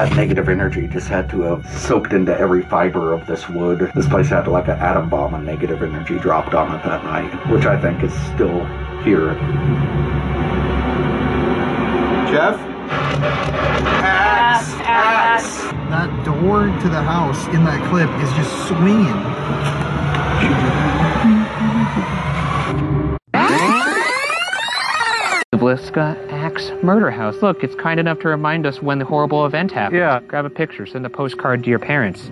That negative energy just had to have soaked into every fiber of this wood. This place had like an atom bomb of negative energy dropped on it that night, which I think is still here. Jeff? Axe! Axe! That door to the house in that clip is just swinging. The Villisca Axe Murder House. Look, it's kind enough to remind us when the horrible event happened. Yeah. Grab a picture, send a postcard to your parents.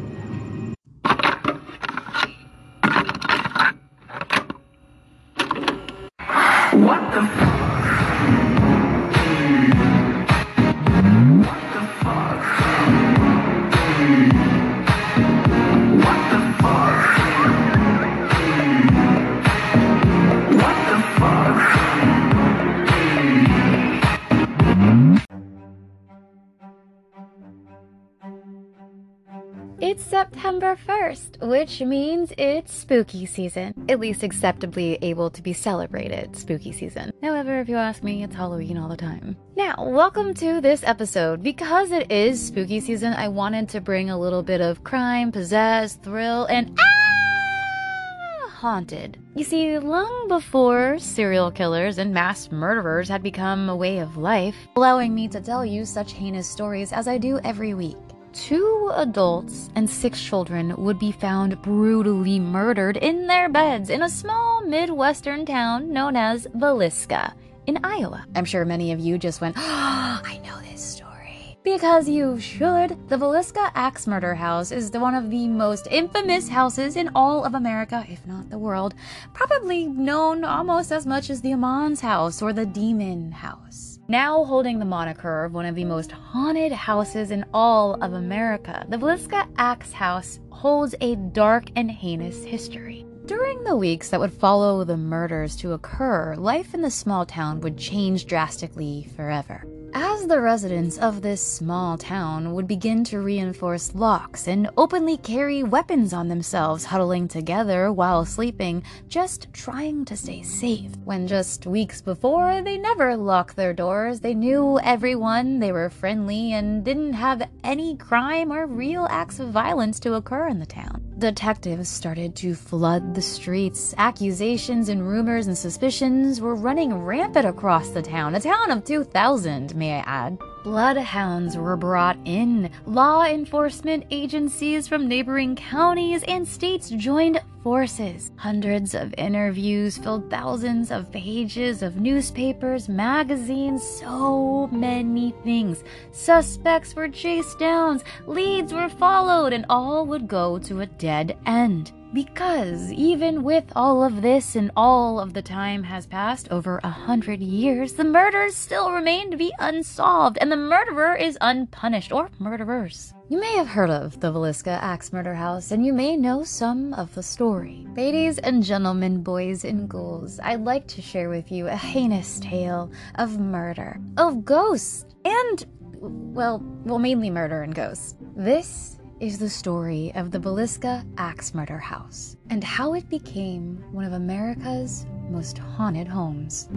September 1st, which means it's spooky season. At least acceptably able to be celebrated spooky season. However, if you ask me, it's Halloween all the time. Now, welcome to this episode. Because it is spooky season, I wanted to bring a little bit of crime, possess, thrill, and ah, haunted. You see, long before serial killers and mass murderers had become a way of life, allowing me to tell you such heinous stories as I do every week. Two adults and six children would be found brutally murdered in their beds in a small Midwestern town known as Villisca in Iowa. I'm sure many of you just went, oh, I know this story. Because you should. The Villisca Axe Murder House is one of the most infamous houses in all of America, if not the world. Probably known almost as much as the Ammons House or the Demon House now holding the moniker of one of the most haunted houses in all of America, the Villisca Axe House holds a dark and heinous history. During the weeks that would follow the murders to occur, life in the small town would change drastically forever. As the residents of this small town would begin to reinforce locks and openly carry weapons on themselves, huddling together while sleeping, just trying to stay safe. When just weeks before, they never locked their doors, they knew everyone, they were friendly, and didn't have any crime or real acts of violence to occur in the town. Detectives started to flood the streets. Accusations and rumors and suspicions were running rampant across the town, a town of 2,000, may I add. Bloodhounds were brought in. Law enforcement agencies from neighboring counties and states joined forces. Hundreds of interviews filled thousands of pages of newspapers, magazines, so many things. Suspects were chased down, leads were followed, and all would go to a dead end. Because even with all of this and all of the time has passed over a hundred years, the murders still remain to be unsolved, and the murderer is unpunished, or murderers. You may have heard of the Villisca Axe Murder House, and you may know some of the story. Ladies and gentlemen, boys and ghouls, I'd like to share with you a heinous tale of murder, of ghosts, and, well, well, mainly murder and ghosts. This is the story of the Villisca Axe Murder House and how it became one of America's most haunted homes.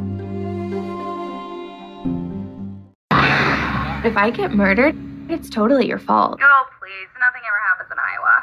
If I get murdered, it's totally your fault. Oh, please. Nothing ever happens in Iowa.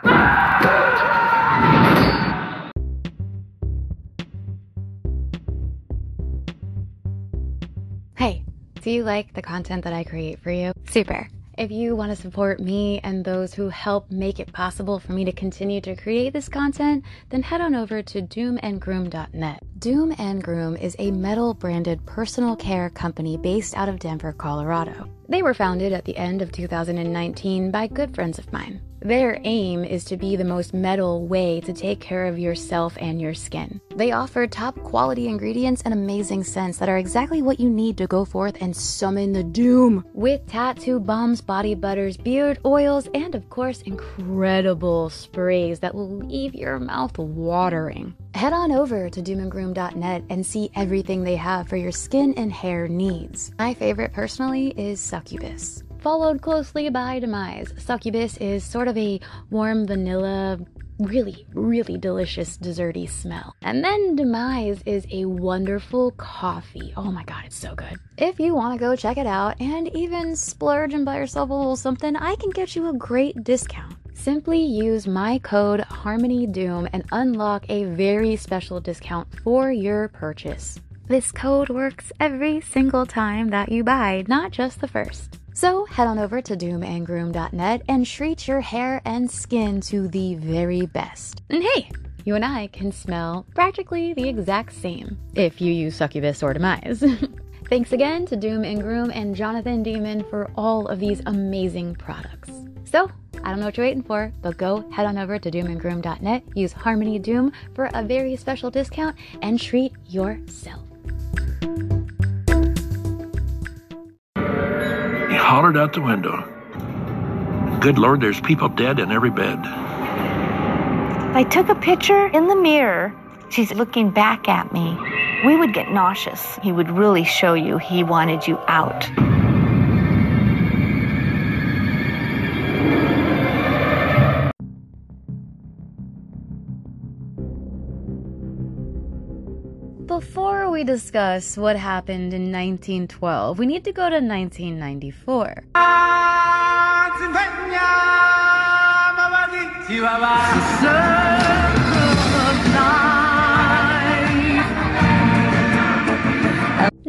Hey, do you like the content that I create for you? Super. If you want to support me and those who help make it possible for me to continue to create this content, then head on over to doomandgroom.net. Doom and Groom is a metal branded personal care company based out of Denver, Colorado. They were founded at the end of 2019 by good friends of mine. Their aim is to be the most metal way to take care of yourself and your skin. They offer top quality ingredients and amazing scents that are exactly what you need to go forth and summon the doom. With tattoo bombs, body butters, beard oils, and of course, incredible sprays that will leave your mouth watering. Head on over to doomandgroom.net and see everything they have for your skin and hair needs. My favorite personally is Succubus followed closely by Demise. Succubus is sort of a warm vanilla really, really delicious desserty smell. And then Demise is a wonderful coffee. Oh my god, it's so good. If you want to go check it out and even splurge and buy yourself a little something, I can get you a great discount. Simply use my code HarmonyDoom and unlock a very special discount for your purchase. This code works every single time that you buy, not just the first. So head on over to doomandgroom.net and treat your hair and skin to the very best. And hey, you and I can smell practically the exact same if you use succubus or demise. Thanks again to Doom and Groom and Jonathan Demon for all of these amazing products. So, I don't know what you're waiting for, but go head on over to doomandgroom.net, use Harmony Doom for a very special discount, and treat yourself. Hollered out the window. Good Lord, there's people dead in every bed. I took a picture in the mirror. She's looking back at me. We would get nauseous. He would really show you he wanted you out. Before we discuss what happened in 1912, we need to go to 1994.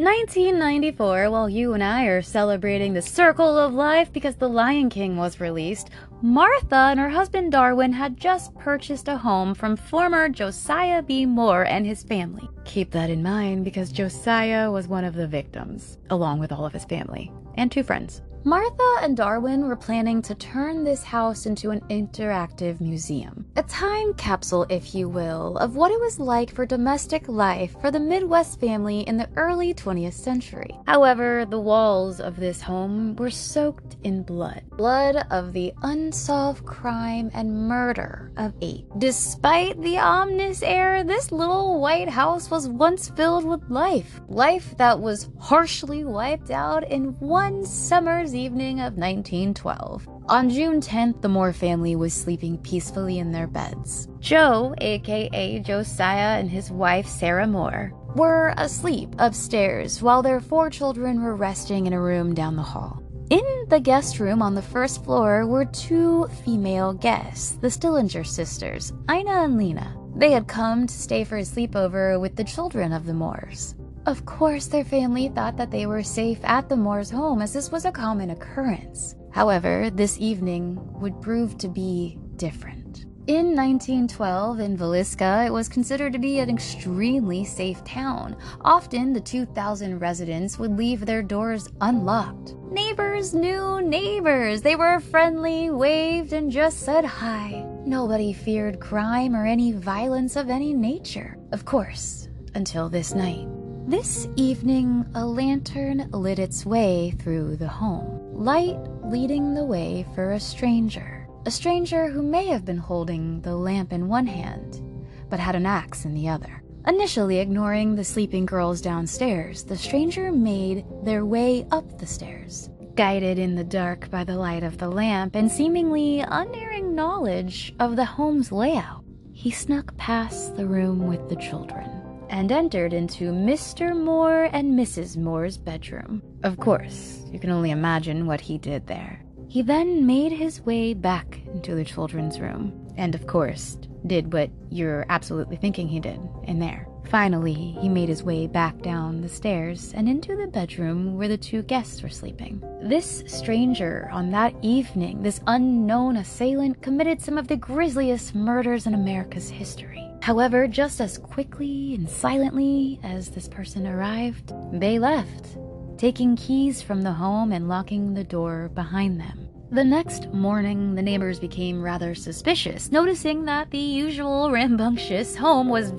Nineteen ninety four, while you and I are celebrating the circle of life because The Lion King was released, Martha and her husband Darwin had just purchased a home from former Josiah B. Moore and his family. Keep that in mind because Josiah was one of the victims, along with all of his family and two friends. Martha and Darwin were planning to turn this house into an interactive museum. A time capsule, if you will, of what it was like for domestic life for the Midwest family in the early 20th century. However, the walls of this home were soaked in blood. Blood of the unsolved crime and murder of eight. Despite the ominous air, this little white house was once filled with life. Life that was harshly wiped out in one summer's evening of 1912. On June 10th, the Moore family was sleeping peacefully in their beds. Joe, aka Josiah, and his wife Sarah Moore, were asleep upstairs while their four children were resting in a room down the hall. In the guest room on the first floor were two female guests, the Stillinger sisters, Ina and Lena. They had come to stay for a sleepover with the children of the Moores. Of course, their family thought that they were safe at the Moores' home as this was a common occurrence. However, this evening would prove to be different. In 1912, in Villisca, it was considered to be an extremely safe town. Often, the 2,000 residents would leave their doors unlocked. Neighbors knew neighbors. They were friendly, waved, and just said hi. Nobody feared crime or any violence of any nature. Of course, until this night. This evening, a lantern lit its way through the home, light leading the way for a stranger. A stranger who may have been holding the lamp in one hand, but had an axe in the other. Initially ignoring the sleeping girls downstairs, the stranger made their way up the stairs. Guided in the dark by the light of the lamp and seemingly unerring knowledge of the home's layout, he snuck past the room with the children and entered into Mr. Moore and Mrs. Moore's bedroom. Of course, you can only imagine what he did there. He then made his way back into the children's room, and of course, did what you're absolutely thinking he did in there. Finally, he made his way back down the stairs and into the bedroom where the two guests were sleeping. This stranger on that evening, this unknown assailant, committed some of the grisliest murders in America's history. However, just as quickly and silently as this person arrived, they left, taking keys from the home and locking the door behind them. The next morning, the neighbors became rather suspicious, noticing that the usual rambunctious home was,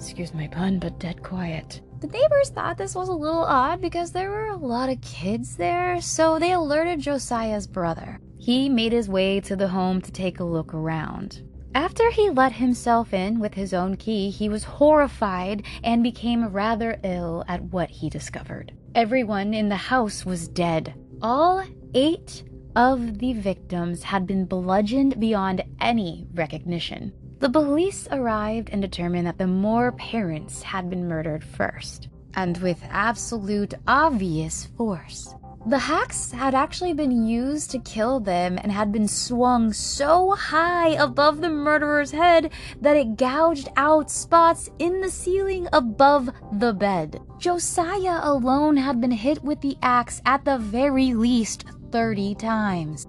excuse my pun, but dead quiet. The neighbors thought this was a little odd because there were a lot of kids there, so they alerted Josiah's brother. He made his way to the home to take a look around. After he let himself in with his own key, he was horrified and became rather ill at what he discovered. Everyone in the house was dead. All eight of the victims had been bludgeoned beyond any recognition. The police arrived and determined that the Moore parents had been murdered first, and with absolute obvious force. The hacks had actually been used to kill them and had been swung so high above the murderer's head that it gouged out spots in the ceiling above the bed. Josiah alone had been hit with the axe at the very least 30 times.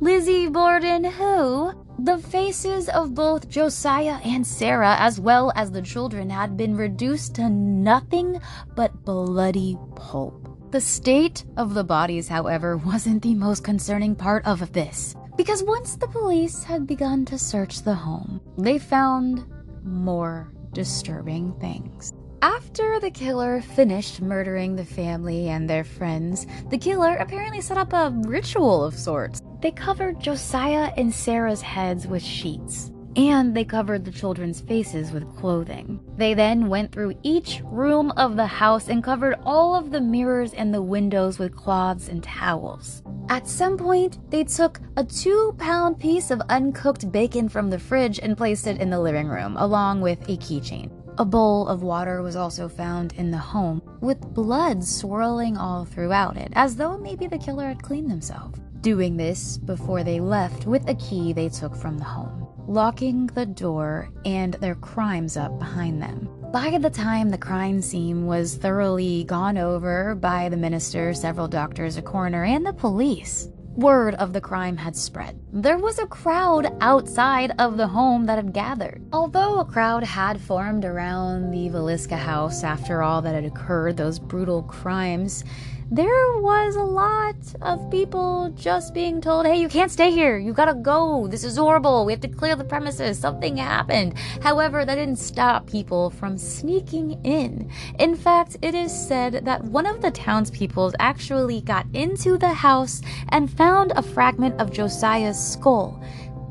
Lizzie Borden, who? The faces of both Josiah and Sarah, as well as the children, had been reduced to nothing but bloody pulp. The state of the bodies, however, wasn't the most concerning part of this. Because once the police had begun to search the home, they found more disturbing things. After the killer finished murdering the family and their friends, the killer apparently set up a ritual of sorts. They covered Josiah and Sarah's heads with sheets and they covered the children's faces with clothing. They then went through each room of the house and covered all of the mirrors and the windows with cloths and towels. At some point, they took a two pound piece of uncooked bacon from the fridge and placed it in the living room, along with a keychain. A bowl of water was also found in the home, with blood swirling all throughout it, as though maybe the killer had cleaned themselves. Doing this before they left with a key they took from the home locking the door and their crimes up behind them. By the time the crime scene was thoroughly gone over by the minister, several doctors, a coroner, and the police, word of the crime had spread. There was a crowd outside of the home that had gathered. Although a crowd had formed around the Villisca house after all that had occurred, those brutal crimes, there was a lot of people just being told, hey, you can't stay here. You gotta go. This is horrible. We have to clear the premises. Something happened. However, that didn't stop people from sneaking in. In fact, it is said that one of the townspeople actually got into the house and found a fragment of Josiah's skull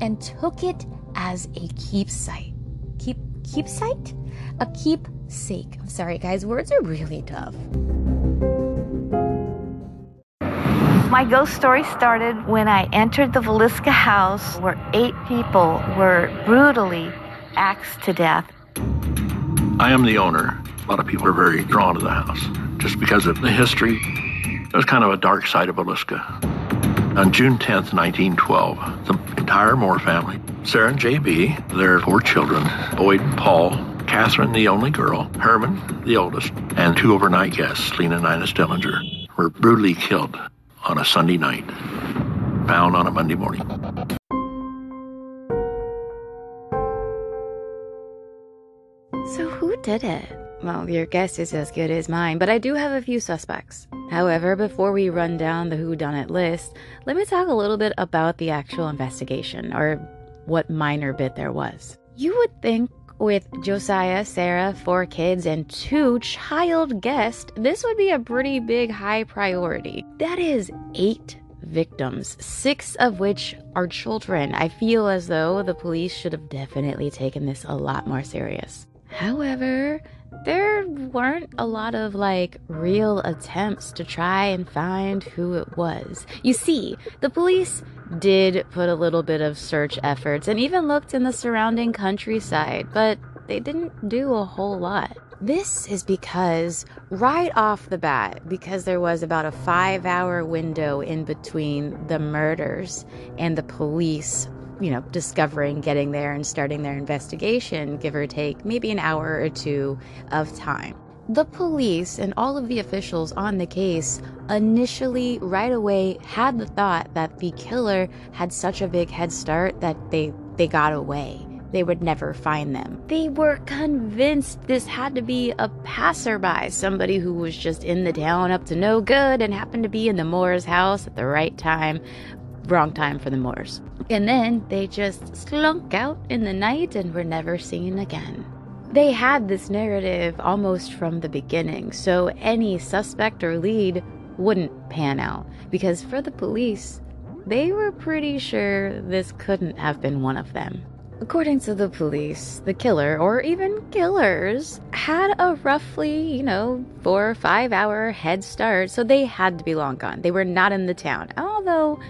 and took it as a keepsake. Keep keepsake? A keepsake. I'm sorry, guys. Words are really tough. My ghost story started when I entered the Villisca house where eight people were brutally axed to death. I am the owner. A lot of people are very drawn to the house just because of the history. It was kind of a dark side of Villisca. On June 10th, 1912, the entire Moore family, Sarah and JB, their four children, Boyd and Paul, Catherine, the only girl, Herman, the oldest, and two overnight guests, Lena and Ina Stillinger, were brutally killed on a Sunday night, found on a Monday morning. So, who did it? Well, your guess is as good as mine, but I do have a few suspects. However, before we run down the whodunit list, let me talk a little bit about the actual investigation, or what minor bit there was. You would think with Josiah, Sarah, four kids, and two child guests, this would be a pretty big high priority. That is eight victims, six of which are children. I feel as though the police should have definitely taken this a lot more serious. However, there weren't a lot of like real attempts to try and find who it was. You see, the police did put a little bit of search efforts and even looked in the surrounding countryside, but they didn't do a whole lot. This is because, right off the bat, because there was about a five hour window in between the murders and the police you know, discovering, getting there, and starting their investigation, give or take maybe an hour or two of time. The police and all of the officials on the case initially, right away, had the thought that the killer had such a big head start that they, they got away. They would never find them. They were convinced this had to be a passerby, somebody who was just in the town up to no good and happened to be in the Moore's house at the right time wrong time for the Moores. And then they just slunk out in the night and were never seen again. They had this narrative almost from the beginning, so any suspect or lead wouldn't pan out. Because for the police, they were pretty sure this couldn't have been one of them. According to the police, the killer, or even killers, had a roughly, you know, four or five hour head start, so they had to be long gone. They were not in the town. Although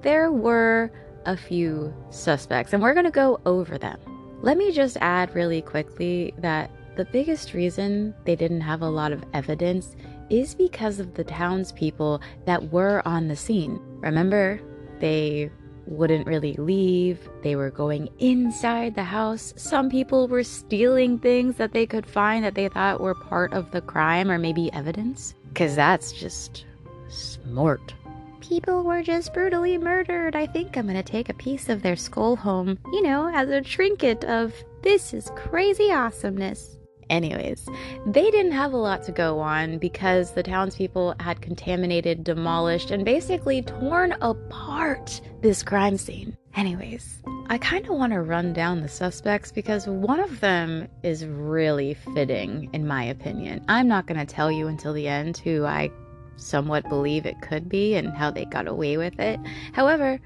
there were a few suspects, and we're going to go over them. Let me just add really quickly that the biggest reason they didn't have a lot of evidence is because of the townspeople that were on the scene. Remember, they wouldn't really leave. They were going inside the house. Some people were stealing things that they could find that they thought were part of the crime or maybe evidence. Because that's just smart. People were just brutally murdered. I think I'm gonna take a piece of their skull home, you know, as a trinket of this is crazy awesomeness. Anyways, they didn't have a lot to go on because the townspeople had contaminated, demolished, and basically torn apart this crime scene. Anyways, I kind of want to run down the suspects because one of them is really fitting, in my opinion. I'm not going to tell you until the end who I somewhat believe it could be and how they got away with it. However,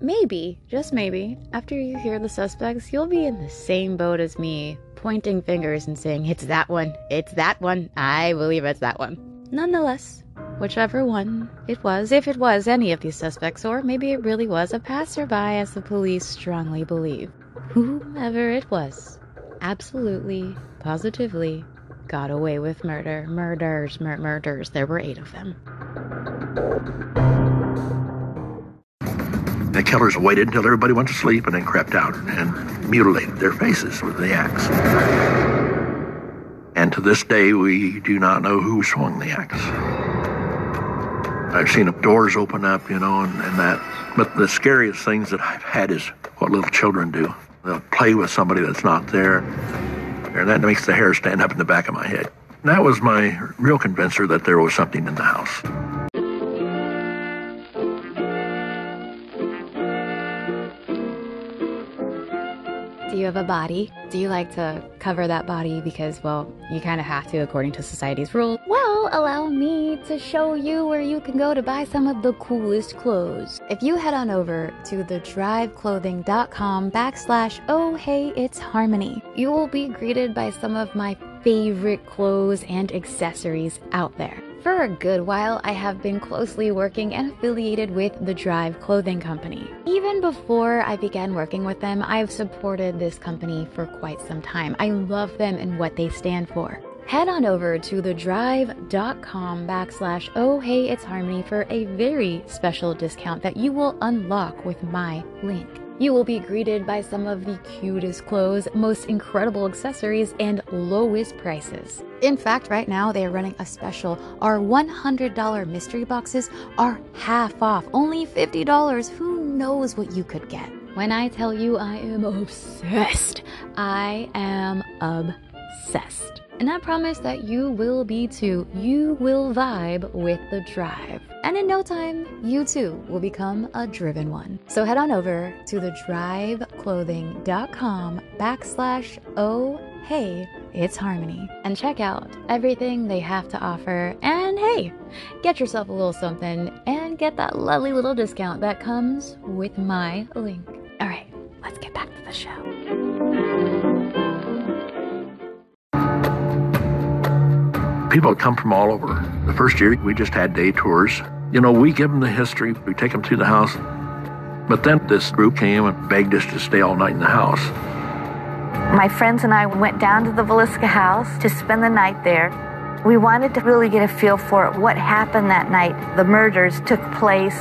maybe, just maybe, after you hear the suspects, you'll be in the same boat as me pointing fingers and saying, It's that one, it's that one, I believe it's that one. Nonetheless, whichever one it was, if it was any of these suspects, or maybe it really was a passerby, as the police strongly believe, whomever it was, absolutely, positively got away with murder. Murders, mur- murders. There were eight of them. The killers waited until everybody went to sleep and then crept out and mutilated their faces with the axe. And to this day, we do not know who swung the axe. I've seen doors open up, you know, and, and that. But the scariest things that I've had is what little children do. They'll play with somebody that's not there, and that makes the hair stand up in the back of my head. That was my real convincer that there was something in the house. You have a body? Do you like to cover that body because, well, you kind of have to according to society's rules? Well, allow me to show you where you can go to buy some of the coolest clothes. If you head on over to thedriveclothing.com backslash oh hey it's harmony, you will be greeted by some of my favorite clothes and accessories out there. For a good while, I have been closely working and affiliated with the Drive Clothing Company. Even before I began working with them, I've supported this company for quite some time. I love them and what they stand for. Head on over to thedrive.com backslash oh hey it's harmony for a very special discount that you will unlock with my link. You will be greeted by some of the cutest clothes, most incredible accessories, and lowest prices. In fact, right now they are running a special. Our $100 mystery boxes are half off, only $50. Who knows what you could get? When I tell you I am obsessed, I am obsessed. And I promise that you will be too. You will vibe with the drive. And in no time, you too will become a driven one. So head on over to thedriveclothing.com backslash oh hey it's harmony and check out everything they have to offer and hey get yourself a little something and get that lovely little discount that comes with my link all right let's get back to the show People come from all over. The first year, we just had day tours. You know, we give them the history, we take them to the house. But then this group came and begged us to stay all night in the house. My friends and I went down to the Villisca house to spend the night there. We wanted to really get a feel for what happened that night. The murders took place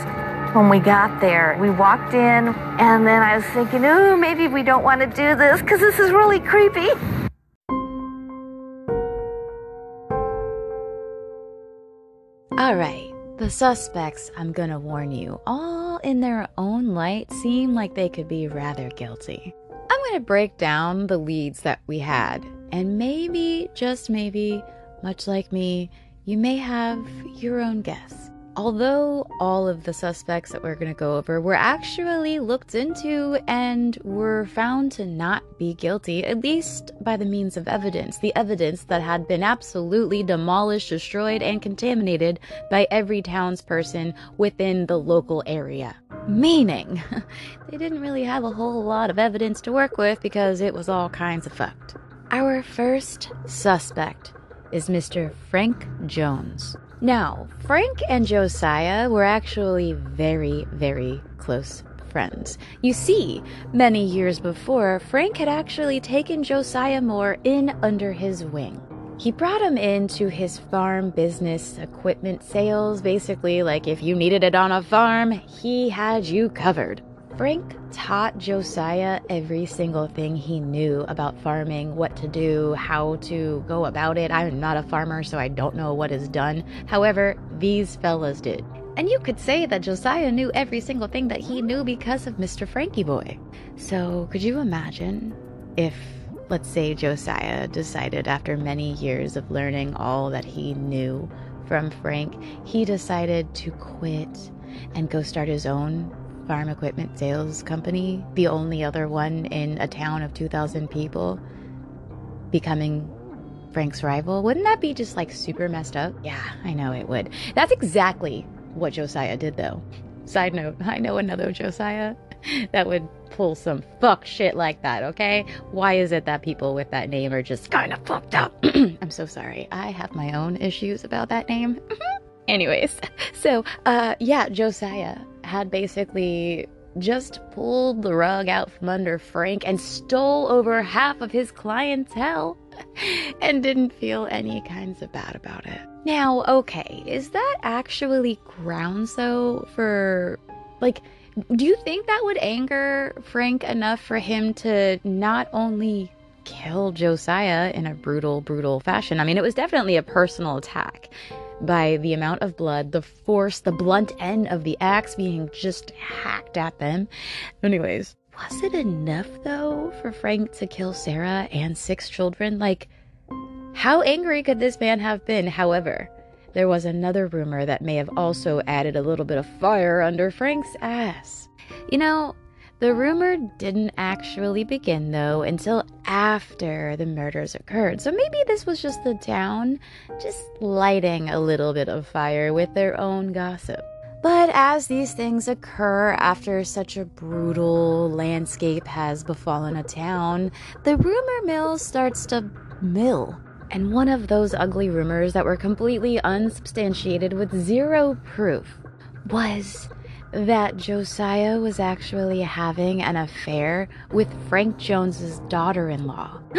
when we got there. We walked in, and then I was thinking, ooh, maybe we don't want to do this because this is really creepy. All right, the suspects, I'm gonna warn you, all in their own light seem like they could be rather guilty. I'm gonna break down the leads that we had, and maybe, just maybe, much like me, you may have your own guess. Although all of the suspects that we're going to go over were actually looked into and were found to not be guilty, at least by the means of evidence, the evidence that had been absolutely demolished, destroyed, and contaminated by every townsperson within the local area. Meaning, they didn't really have a whole lot of evidence to work with because it was all kinds of fucked. Our first suspect is Mr. Frank Jones. Now, Frank and Josiah were actually very, very close friends. You see, many years before, Frank had actually taken Josiah Moore in under his wing. He brought him into his farm business equipment sales. Basically, like if you needed it on a farm, he had you covered. Frank taught Josiah every single thing he knew about farming, what to do, how to go about it. I'm not a farmer, so I don't know what is done. However, these fellas did. And you could say that Josiah knew every single thing that he knew because of Mr. Frankie Boy. So, could you imagine if, let's say, Josiah decided after many years of learning all that he knew from Frank, he decided to quit and go start his own farm equipment sales company, the only other one in a town of 2,000 people, becoming Frank's rival? Wouldn't that be just like super messed up? Yeah, I know it would. That's exactly what Josiah did, though. Side note, I know another Josiah that would pull some fuck shit like that, okay? Why is it that people with that name are just kind of fucked up? I'm so sorry. I have my own issues about that name. Anyways, so, uh, yeah, Josiah had basically just pulled the rug out from under Frank and stole over half of his clientele and didn't feel any kinds of bad about it. Now, okay, is that actually grounds though for like do you think that would anger Frank enough for him to not only kill Josiah in a brutal, brutal fashion? I mean, it was definitely a personal attack by the amount of blood, the force, the blunt end of the axe being just hacked at them. Anyways, was it enough though for Frank to kill Sarah and six children? Like, how angry could this man have been? However, there was another rumor that may have also added a little bit of fire under Frank's ass. You know, the rumor didn't actually begin, though, until after the murders occurred. So maybe this was just the town just lighting a little bit of fire with their own gossip. But as these things occur after such a brutal landscape has befallen a town, the rumor mill starts to mill. And one of those ugly rumors that were completely unsubstantiated with zero proof was that Josiah was actually having an affair with Frank Jones's daughter-in-law.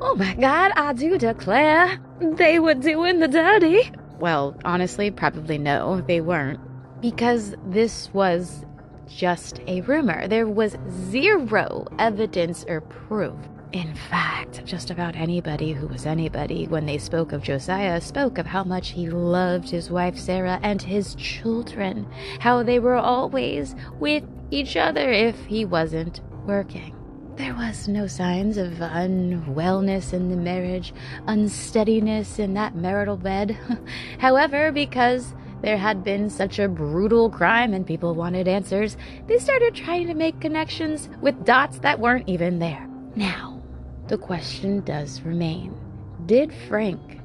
oh my god, I do declare they were doing the dirty. Well, honestly, probably no, they weren't. Because this was just a rumor. There was zero evidence or proof. In fact, just about anybody who was anybody when they spoke of Josiah spoke of how much he loved his wife Sarah and his children, how they were always with each other if he wasn't working. There was no signs of unwellness in the marriage, unsteadiness in that marital bed. However, because there had been such a brutal crime and people wanted answers, they started trying to make connections with dots that weren't even there. Now, the question does remain Did Frank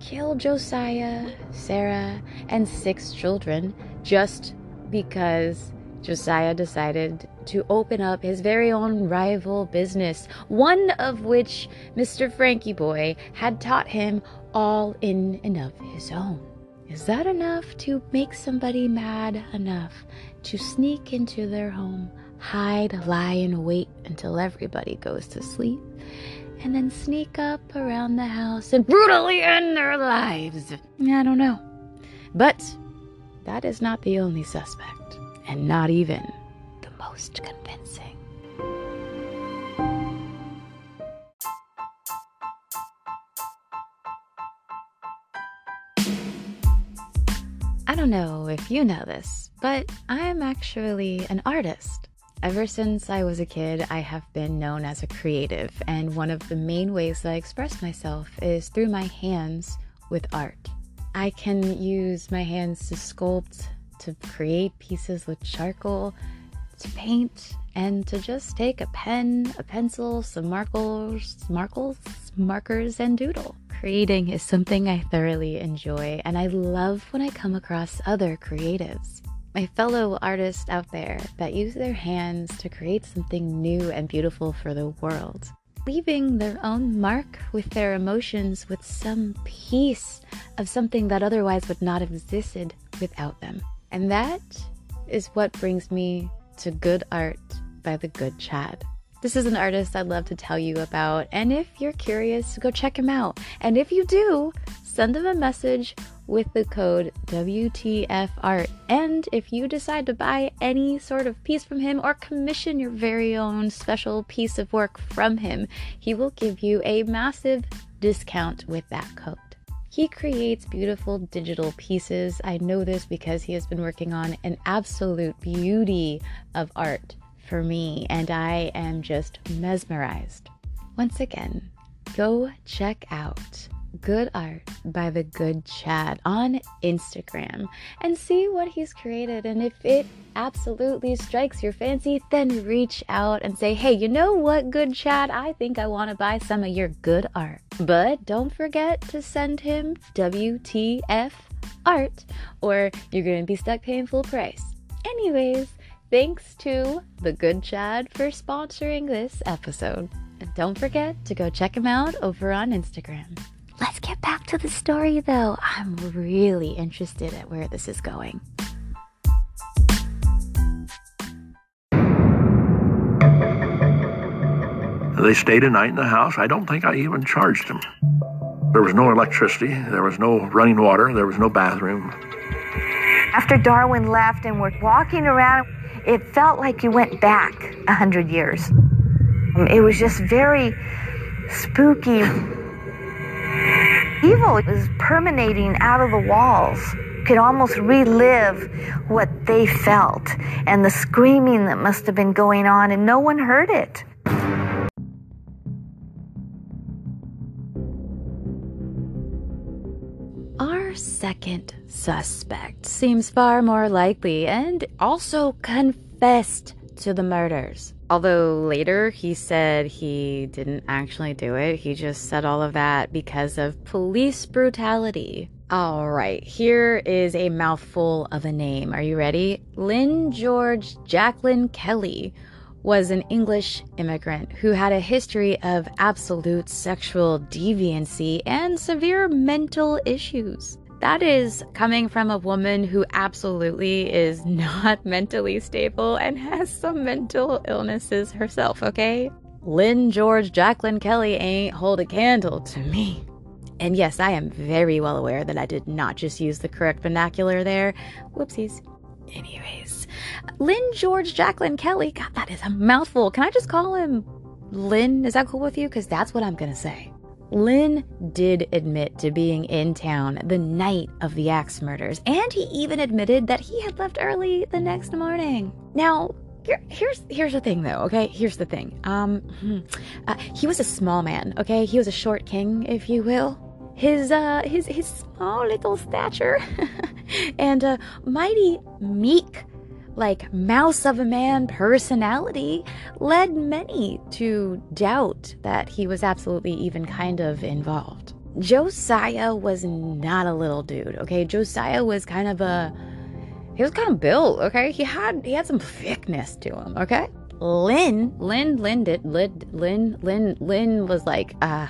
kill Josiah, Sarah, and six children just because Josiah decided to open up his very own rival business, one of which Mr. Frankie Boy had taught him all in and of his own? Is that enough to make somebody mad enough to sneak into their home, hide, lie, and wait until everybody goes to sleep, and then sneak up around the house and brutally end their lives. I don't know. But that is not the only suspect, and not even the most convincing. I don't know if you know this, but I'm actually an artist. Ever since I was a kid, I have been known as a creative, and one of the main ways that I express myself is through my hands with art. I can use my hands to sculpt, to create pieces with charcoal, to paint, and to just take a pen, a pencil, some markers, markers, markers, and doodle. Creating is something I thoroughly enjoy, and I love when I come across other creatives my fellow artists out there that use their hands to create something new and beautiful for the world. leaving their own mark with their emotions with some piece of something that otherwise would not have existed without them. And that is what brings me to Good Art by the Good Chad. This is an artist I'd love to tell you about, and if you're curious, go check him out. And if you do, send him a message with the code WTFArt. And if you decide to buy any sort of piece from him or commission your very own special piece of work from him, he will give you a massive discount with that code. He creates beautiful digital pieces. I know this because he has been working on an absolute beauty of art for me, and I am just mesmerized. Once again, go check out Good Art by the Good Chad on Instagram and see what he's created. And if it absolutely strikes your fancy, then reach out and say, hey, you know what, Good Chad? I think I want to buy some of your good art. But don't forget to send him WTF art or you're going to be stuck paying full price. Anyways, thanks to the Good Chad for sponsoring this episode. And don't forget to go check him out over on Instagram. Let's get back to the story though. I'm really interested at where this is going. They stayed a night in the house. I don't think I even charged them. There was no electricity, there was no running water, there was no bathroom. After Darwin left and we're walking around, it felt like you went back a hundred years. Um, it was just very spooky. Evil was permeating out of the walls. Could almost relive what they felt and the screaming that must have been going on, and no one heard it. Our second suspect seems far more likely and also confessed to the murders. Although later he said he didn't actually do it, he just said all of that because of police brutality. All right, here is a mouthful of a name. Are you ready? Lynn George Jacklin Kelly was an English immigrant who had a history of absolute sexual deviancy and severe mental issues. That is coming from a woman who absolutely is not mentally stable and has some mental illnesses herself, okay? Lynn George Jacklin Kelly ain't hold a candle to me. And yes, I am very well aware that I did not just use the correct vernacular there. Whoopsies. Anyways, Lynn George Jacklin Kelly, God, that is a mouthful. Can I just call him Lynn? Is that cool with you? Because that's what I'm gonna say. Lynn did admit to being in town the night of the axe murders, and he even admitted that he had left early the next morning. Now, here, here's here's the thing, though. Okay, here's the thing. Um, hmm, uh, he was a small man. Okay, he was a short king, if you will. His uh, his his small little stature, and uh, mighty meek like mouse of a man personality led many to doubt that he was absolutely even kind of involved. Josiah was not a little dude, okay? Josiah was kind of a he was kind of built, okay? He had he had some thickness to him, okay? Lynn, Lynn, Lynn did Lynn, Lynn, Lynn, Lynn was like, uh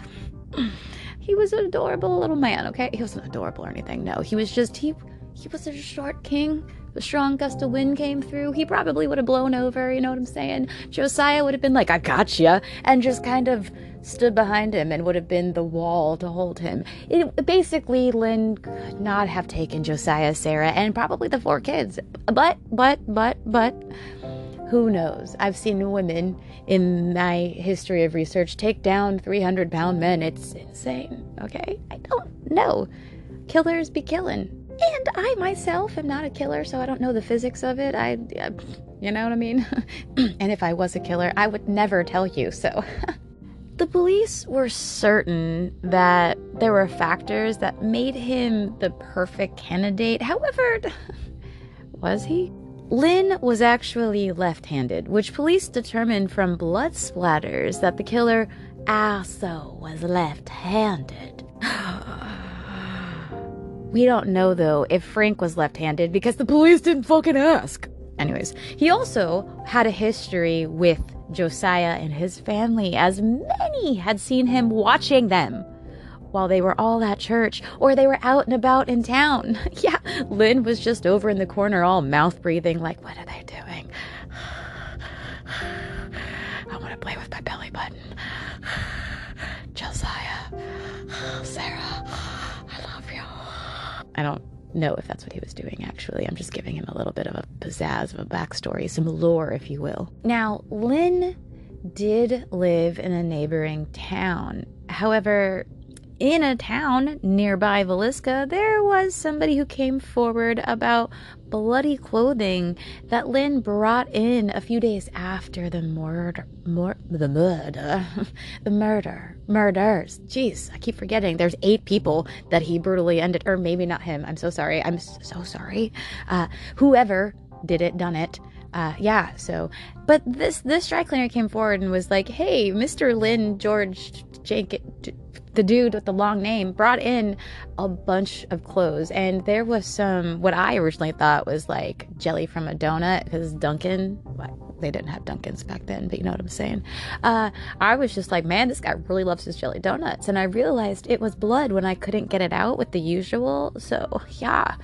he was an adorable little man, okay? He wasn't adorable or anything, no. He was just he he was a short king a strong gust of wind came through, he probably would have blown over, you know what I'm saying? Josiah would have been like, I gotcha, and just kind of stood behind him and would have been the wall to hold him. It, basically, Lynn could not have taken Josiah, Sarah, and probably the four kids. But, but, but, but, who knows? I've seen women in my history of research take down 300 pound men. It's insane, okay? I don't know. Killers be killing. And I myself am not a killer, so I don't know the physics of it. I, I you know what I mean? and if I was a killer, I would never tell you, so. the police were certain that there were factors that made him the perfect candidate. However, was he? Lynn was actually left handed, which police determined from blood splatters that the killer also was left handed. We don't know though if Frank was left handed because the police didn't fucking ask. Anyways, he also had a history with Josiah and his family, as many had seen him watching them while they were all at church or they were out and about in town. yeah, Lynn was just over in the corner, all mouth breathing, like, What are they doing? I want to play with my belly button. Josiah, Sarah. I don't know if that's what he was doing, actually. I'm just giving him a little bit of a pizzazz of a backstory, some lore, if you will. Now, Lynn did live in a neighboring town. However, in a town nearby Villisca, there was somebody who came forward about bloody clothing that Lynn brought in a few days after the murder, mur- the murder, the murder, murders. Jeez, I keep forgetting. There's eight people that he brutally ended, or maybe not him. I'm so sorry. I'm so sorry. Uh, whoever did it, done it. Uh, yeah. So, but this this dry cleaner came forward and was like, "Hey, Mr. Lynn George Jake." The dude with the long name brought in a bunch of clothes and there was some what i originally thought was like jelly from a donut because dunkin they didn't have dunkins back then but you know what i'm saying. Uh, i was just like man this guy really loves his jelly donuts. And i realized it was blood when i couldn't get it out with the usual. So yeah.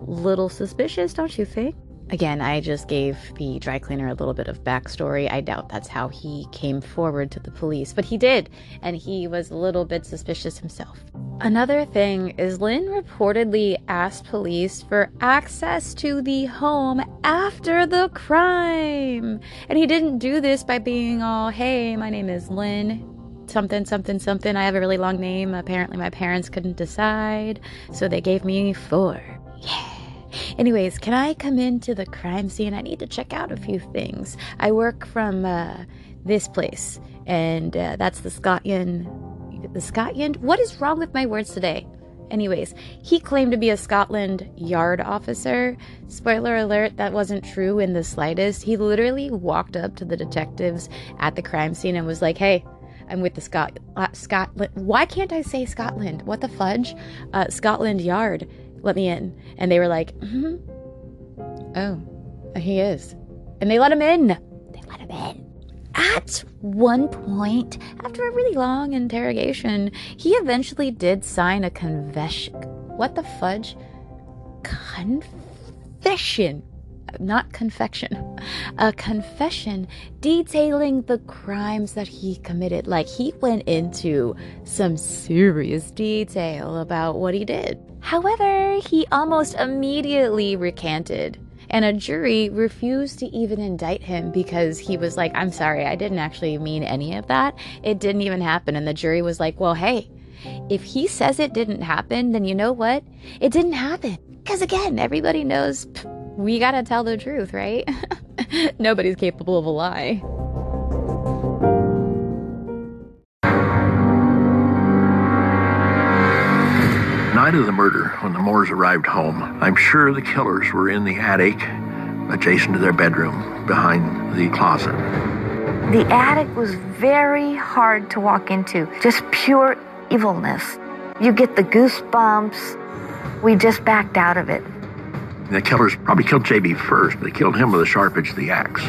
Little suspicious don't you think Again, I just gave the dry cleaner a little bit of backstory. I doubt that's how he came forward to the police, but he did, and he was a little bit suspicious himself. Another thing is Lynn reportedly asked police for access to the home after the crime. And he didn't do this by being all, hey, my name is Lynn something, something, something. I have a really long name. Apparently, my parents couldn't decide, so they gave me four. Yeah. Anyways, can I come into the crime scene? I need to check out a few things. I work from uh, this place, and uh, that's the Scotland. The Scotland? What is wrong with my words today? Anyways, he claimed to be a Scotland Yard officer. Spoiler alert, that wasn't true in the slightest. He literally walked up to the detectives at the crime scene and was like, hey, I'm with the Scot- uh, Scotland. Why can't I say Scotland? What the fudge? Uh, Scotland Yard let me in. And they were like, mm-hmm. oh, he is. And they let him in. They let him in. At one point, after a really long interrogation, he eventually did sign a confession. What the fudge? Confession not confection, a confession detailing the crimes that he committed. Like he went into some serious detail about what he did. However, he almost immediately recanted. And a jury refused to even indict him because he was like, I'm sorry, I didn't actually mean any of that. It didn't even happen. And the jury was like, well, hey, if he says it didn't happen, then you know what? It didn't happen. Because again, everybody knows we gotta tell the truth, right? Nobody's capable of a lie. Night of the murder, when the Moores arrived home, I'm sure the killers were in the attic adjacent to their bedroom behind the closet. The attic was very hard to walk into, just pure evilness. You get the goosebumps. We just backed out of it. The killers probably killed JB first. They killed him with a sharp edge of the axe.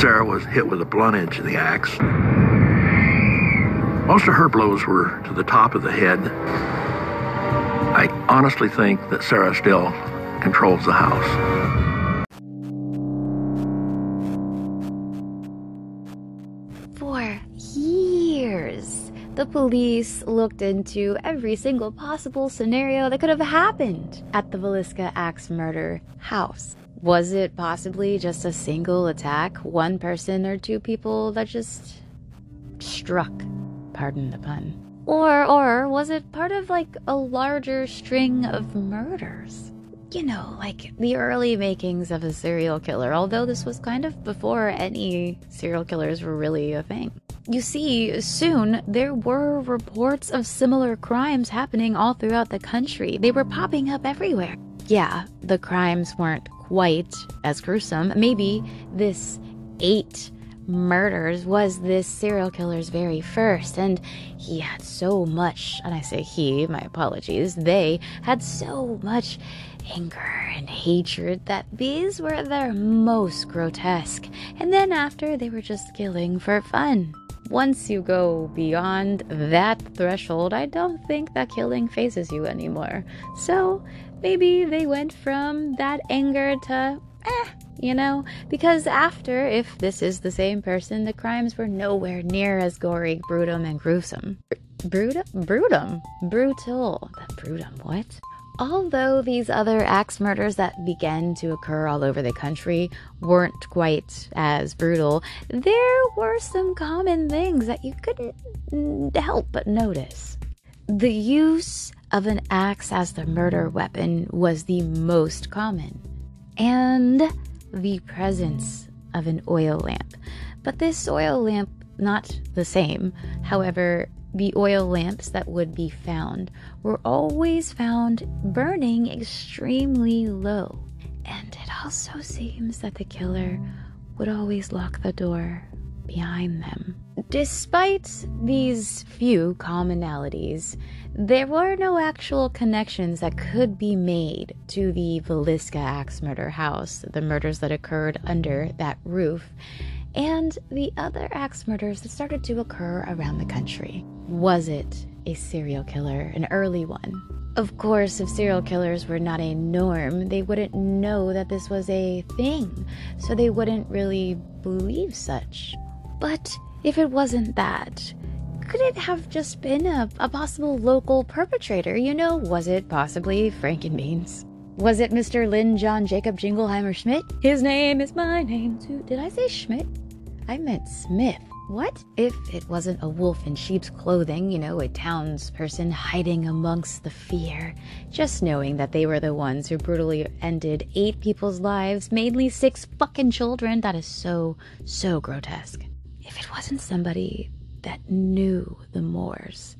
Sarah was hit with a blunt edge of the axe. Most of her blows were to the top of the head. I honestly think that Sarah still controls the house. For years, the police looked into every single possible scenario that could have happened at the Villisca Axe murder house. Was it possibly just a single attack, one person or two people that just struck? Pardon the pun. Or or was it part of like a larger string of murders? You know, like the early makings of a serial killer, although this was kind of before any serial killers were really a thing. You see, soon there were reports of similar crimes happening all throughout the country. They were popping up everywhere. Yeah, the crimes weren't quite as gruesome. Maybe this eight murders was this serial killer's very first, and he had so much, and I say he, my apologies, they had so much anger and hatred that these were their most grotesque, and then after they were just killing for fun. Once you go beyond that threshold, I don't think that killing fazes you anymore. So maybe they went from that anger to eh, you know? Because after, if this is the same person, the crimes were nowhere near as gory, brutal, and gruesome. Brutal? Brutum? Brutal. Brutum, what? Although these other axe murders that began to occur all over the country weren't quite as brutal, there were some common things that you couldn't help but notice. The use of an axe as the murder weapon was the most common, and the presence of an oil lamp. But this oil lamp, not the same. However, the oil lamps that would be found were always found burning extremely low. And it also seems that the killer would always lock the door behind them. Despite these few commonalities, there were no actual connections that could be made to the Villisca axe murder house, the murders that occurred under that roof, and the other axe murders that started to occur around the country. Was it a serial killer, an early one? Of course, if serial killers were not a norm, they wouldn't know that this was a thing, so they wouldn't really believe such. But if it wasn't that, could it have just been a, a possible local perpetrator? You know, was it possibly Frankenbeans? Was it Mr. Lynn John Jacob Jingleheimer Schmidt? His name is my name too. Did I say Schmidt? I meant Smith. What if it wasn't a wolf in sheep's clothing, you know, a townsperson hiding amongst the fear, just knowing that they were the ones who brutally ended eight people's lives, mainly six fucking children? That is so, so grotesque. If it wasn't somebody that knew the Moores,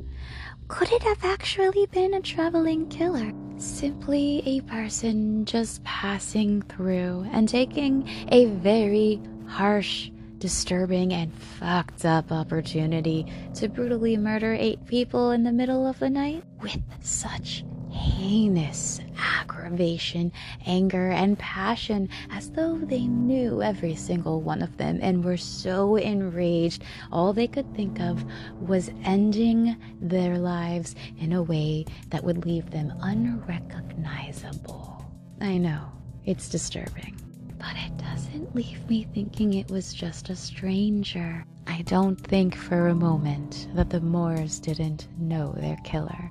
could it have actually been a traveling killer? Simply a person just passing through and taking a very harsh, disturbing, and fucked up opportunity to brutally murder eight people in the middle of the night with such heinous aggravation, anger, and passion as though they knew every single one of them and were so enraged, all they could think of was ending their lives in a way that would leave them unrecognizable. I know, it's disturbing. But it doesn't leave me thinking it was just a stranger. I don't think for a moment that the Moores didn't know their killer.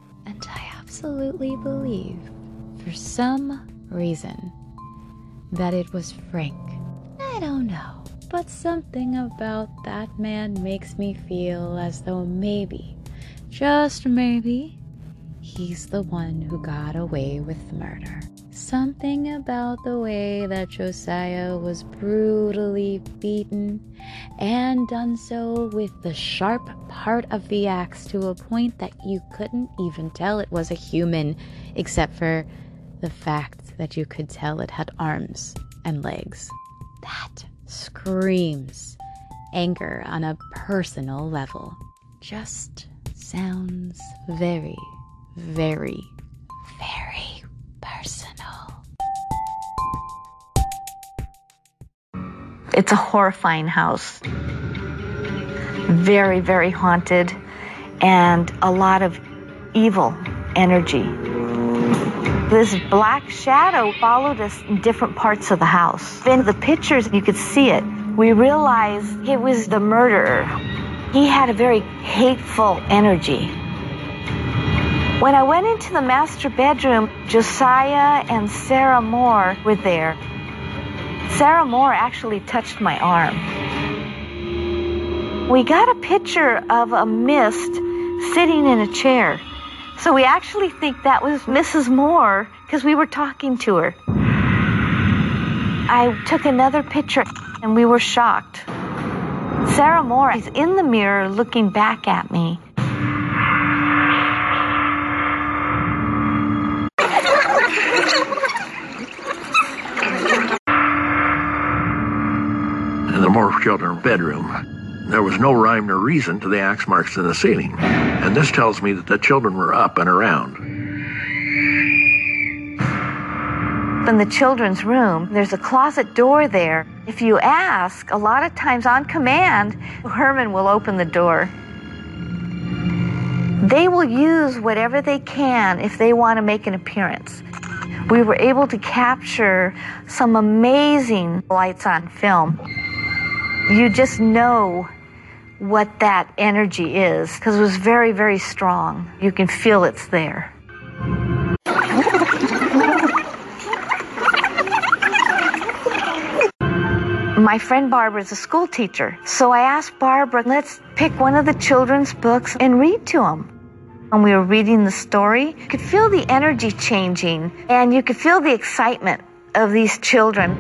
Absolutely believe, for some reason, that it was Frank. I don't know, but something about that man makes me feel as though maybe, just maybe, he's the one who got away with murder. Something about the way that Josiah was brutally beaten and done so with the sharp part of the axe to a point that you couldn't even tell it was a human, except for the fact that you could tell it had arms and legs. That screams anger on a personal level. Just sounds very, very, very personal. It's a horrifying house. Very, very haunted, and a lot of evil energy. This black shadow followed us in different parts of the house. In the pictures, you could see it. We realized it was the murderer. He had a very hateful energy. When I went into the master bedroom, Josiah and Sarah Moore were there. Sarah Moore actually touched my arm. We got a picture of a mist sitting in a chair. So we actually think that was Mrs. Moore because we were talking to her. I took another picture and we were shocked. Sarah Moore is in the mirror looking back at me. And the Moore children bedroom. There was no rhyme or reason to the axe marks in the ceiling, and this tells me that the children were up and around. In the children's room, there's a closet door there. If you ask, a lot of times on command, Herman will open the door. They will use whatever they can if they want to make an appearance. We were able to capture some amazing lights on film. You just know what that energy is because it was very, very strong. You can feel it's there. My friend Barbara is a school teacher, so I asked Barbara, let's pick one of the children's books and read to them. When we were reading the story, you could feel the energy changing and you could feel the excitement of these children.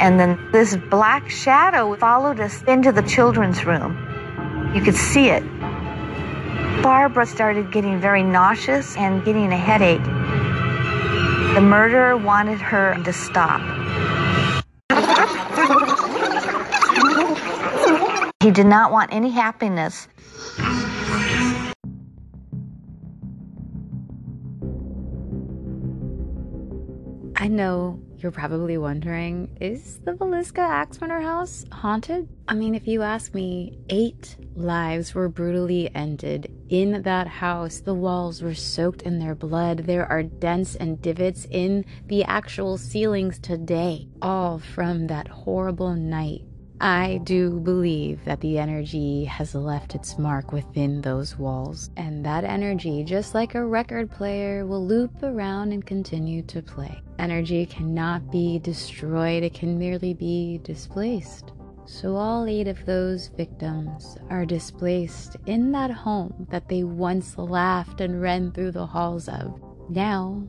And then this black shadow followed us into the children's room. You could see it. Barbara started getting very nauseous and getting a headache. The murderer wanted her to stop. He did not want any happiness. I know you're probably wondering is the Villisca Axe House haunted? I mean, if you ask me, eight lives were brutally ended in that house. The walls were soaked in their blood. There are dents and divots in the actual ceilings today, all from that horrible night I do believe that the energy has left its mark within those walls. And that energy, just like a record player, will loop around and continue to play. Energy cannot be destroyed, it can merely be displaced. So, all eight of those victims are displaced in that home that they once laughed and ran through the halls of. Now,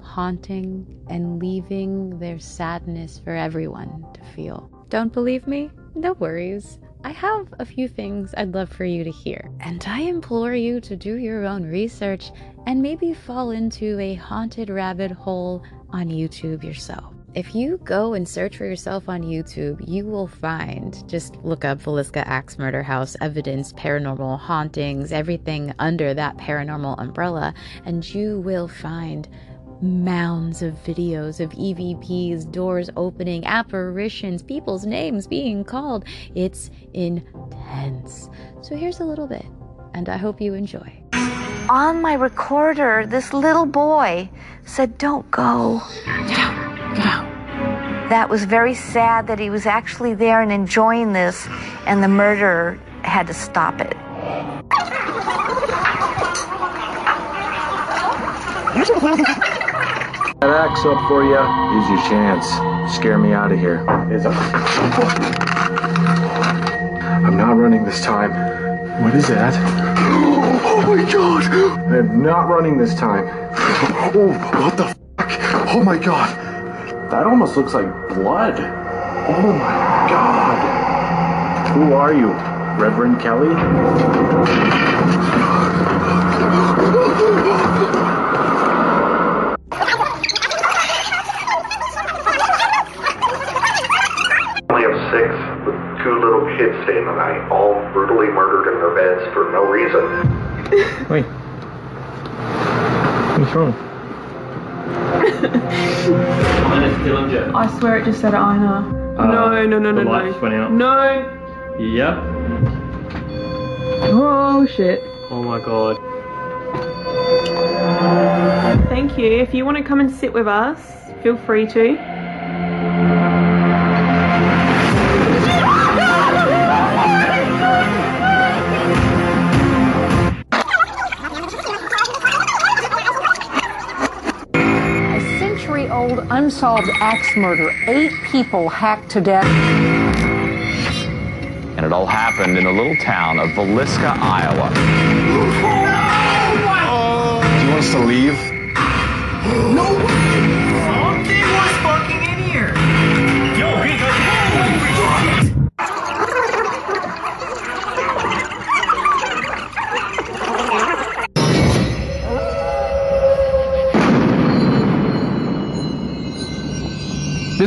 haunting and leaving their sadness for everyone to feel. Don't believe me? No worries. I have a few things I'd love for you to hear, and I implore you to do your own research and maybe fall into a haunted rabbit hole on YouTube yourself. If you go and search for yourself on YouTube, you will find just look up Villisca Axe Murder House evidence, paranormal hauntings, everything under that paranormal umbrella, and you will find mounds of videos of EVPs, doors opening, apparitions, people's names being called. It's intense. So here's a little bit, and I hope you enjoy. On my recorder, this little boy said, Don't go. Get out. Get out. That was very sad that he was actually there and enjoying this, and the murderer had to stop it. That axe up for you. Use your chance. Scare me out of here. I'm not running this time. What is that? Oh my god! I am not running this time. Oh, what the fuck? Oh my god! That almost looks like blood. Oh my god! Who are you? Reverend Kelly? only have six with two little kids staying the night, all brutally murdered in their beds for no reason. Wait. What's wrong? I swear it just said Ina. Uh, no, no, no, no, the no. lights went out. No. Yep. Oh shit. Oh my god. Thank you. If you want to come and sit with us, feel free to. Unsolved axe murder. Eight people hacked to death. And it all happened in the little town of Villisca, Iowa. Oh, Do you want us to leave? No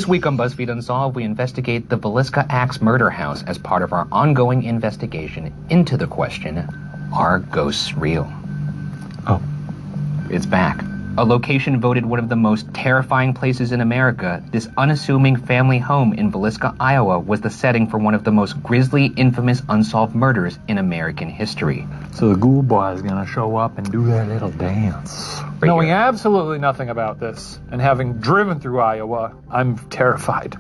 This week on BuzzFeed Unsolved, we investigate the Villisca Axe murder house as part of our ongoing investigation into the question Are ghosts real? Oh, it's back. A location voted one of the most terrifying places in America, this unassuming family home in Villisca, Iowa, was the setting for one of the most grisly, infamous, unsolved murders in American history. So the ghoul boy is gonna show up and do that little dance. Knowing absolutely nothing about this, and having driven through Iowa, I'm terrified.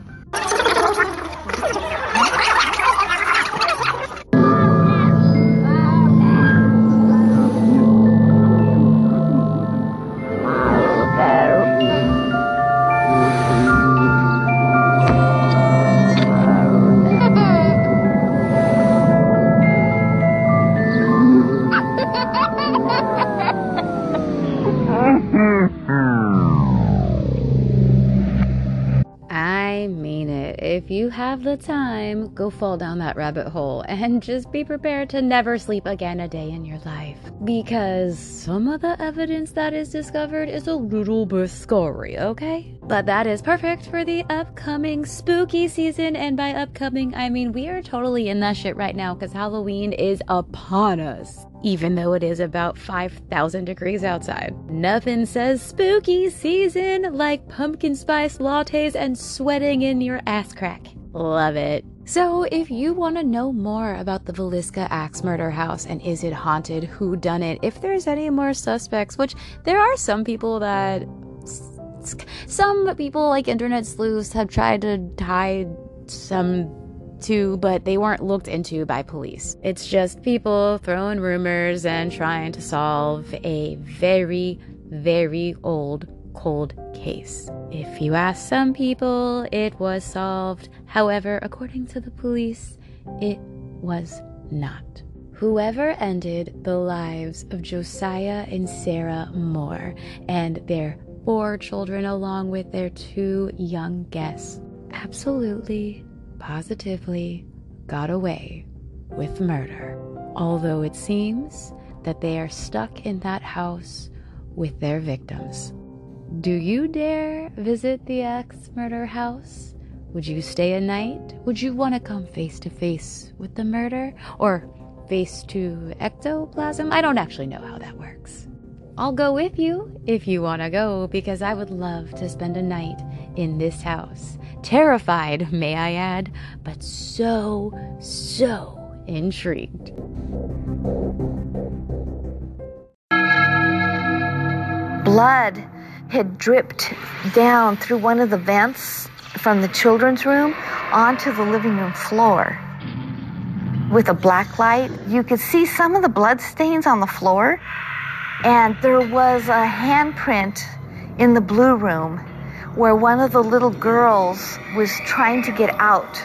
The time, go fall down that rabbit hole and just be prepared to never sleep again a day in your life. Because some of the evidence that is discovered is a little bit scary, okay? But that is perfect for the upcoming spooky season. And by upcoming, I mean we are totally in that shit right now because Halloween is upon us. Even though it is about 5,000 degrees outside. Nothing says spooky season like pumpkin spice lattes and sweating in your ass crack. Love it. So, if you want to know more about the Villisca Axe murder house and is it haunted, who done it, if there's any more suspects, which there are some people that some people like internet sleuths have tried to tie some to, but they weren't looked into by police. It's just people throwing rumors and trying to solve a very, very old cold case. If you ask some people, it was solved. However, according to the police, it was not. Whoever ended the lives of Josiah and Sarah Moore and their four children, along with their two young guests, absolutely, positively got away with murder. Although it seems that they are stuck in that house with their victims. Do you dare visit the Axe murder house? Would you stay a night? Would you want to come face to face with the murder? Or face to ectoplasm? I don't actually know how that works. I'll go with you if you want to go because I would love to spend a night in this house. Terrified, may I add, but so, so intrigued. Blood had dripped down through one of the vents from the children's room onto the living room floor. With a black light, you could see some of the blood stains on the floor, and there was a handprint in the blue room where one of the little girls was trying to get out.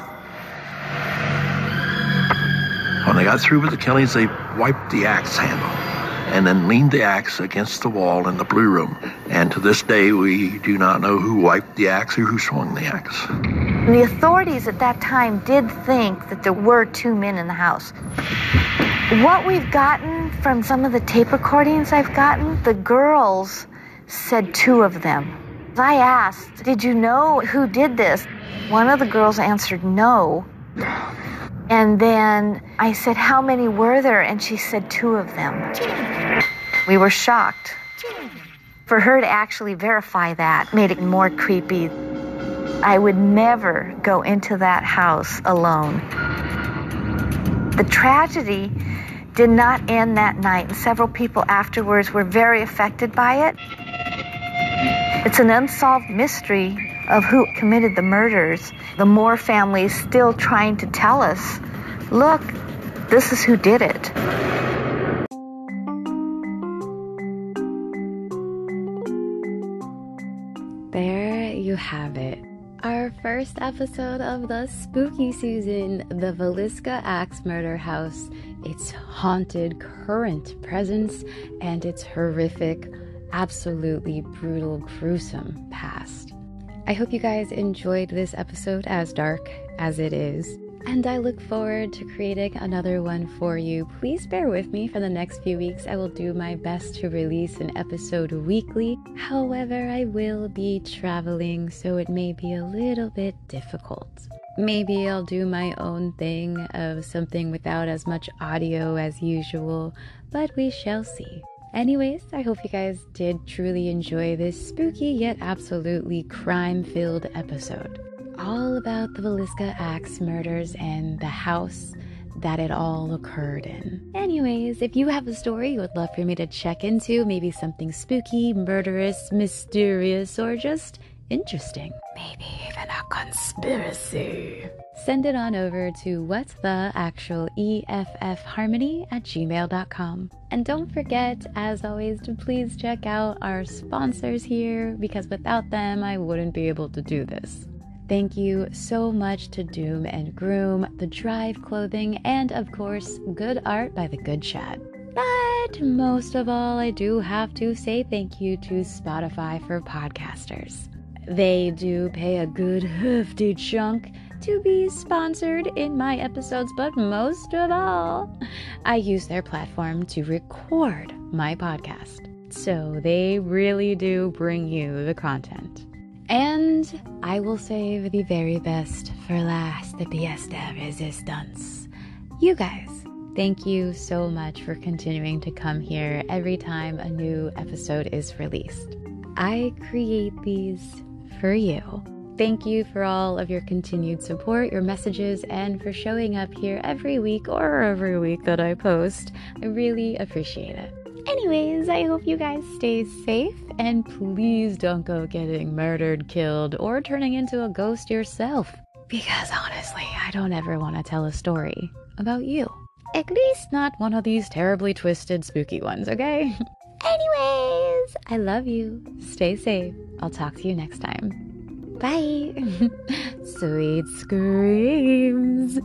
When they got through with the killings, they wiped the axe handle and then leaned the axe against the wall in the blue room. And to this day, we do not know who wiped the axe or who swung the axe. And the authorities at that time did think that there were two men in the house. What we've gotten from some of the tape recordings I've gotten, the girls said two of them. I asked, Did you know who did this? One of the girls answered no. And then I said, How many were there? And she said, Two of them. We were shocked. For her to actually verify that made it more creepy. I would never go into that house alone. The tragedy did not end that night, and several people afterwards were very affected by it. It's an unsolved mystery of who committed the murders. The Moore family is still trying to tell us look, this is who did it. There you have it. Our first episode of the spooky season, the Villisca Axe Murder House, its haunted current presence, and its horrific, absolutely brutal, gruesome past. I hope you guys enjoyed this episode as dark as it is. and I look forward to creating another one for you. Please bear with me for the next few weeks. I will do my best to release an episode weekly. However, I will be traveling, so it may be a little bit difficult. Maybe I'll do my own thing of something without as much audio as usual, but we shall see. Anyways, I hope you guys did truly enjoy this spooky yet absolutely crime filled episode. All about the Villisca Axe murders and the house that it all occurred in. Anyways, if you have a story you would love for me to check into, maybe something spooky, murderous, mysterious, or just interesting, maybe even a conspiracy, send it on over to what's the actual EFF Harmony at gmail.com. And don't forget, as always, to please check out our sponsors here because without them, I wouldn't be able to do this. Thank you so much to Doom and Groom, The Drive Clothing, and of course, Good Art by The Good Chat. But most of all, I do have to say thank you to Spotify for podcasters. They do pay a good hefty chunk to be sponsored in my episodes, but most of all, I use their platform to record my podcast. So they really do bring you the content. And I will save the very best for last, the pièce de resistance. You guys, thank you so much for continuing to come here every time a new episode is released. I create these for you. Thank you for all of your continued support, your messages, and for showing up here every week or every week that I post. I really appreciate it. Anyways, I hope you guys stay safe and please don't go getting murdered, killed, or turning into a ghost yourself. Because honestly, I don't ever want to tell a story about you. At least not one of these terribly twisted, spooky ones, okay? Anyways, I love you. Stay safe. I'll talk to you next time. Bye. Sweet screams.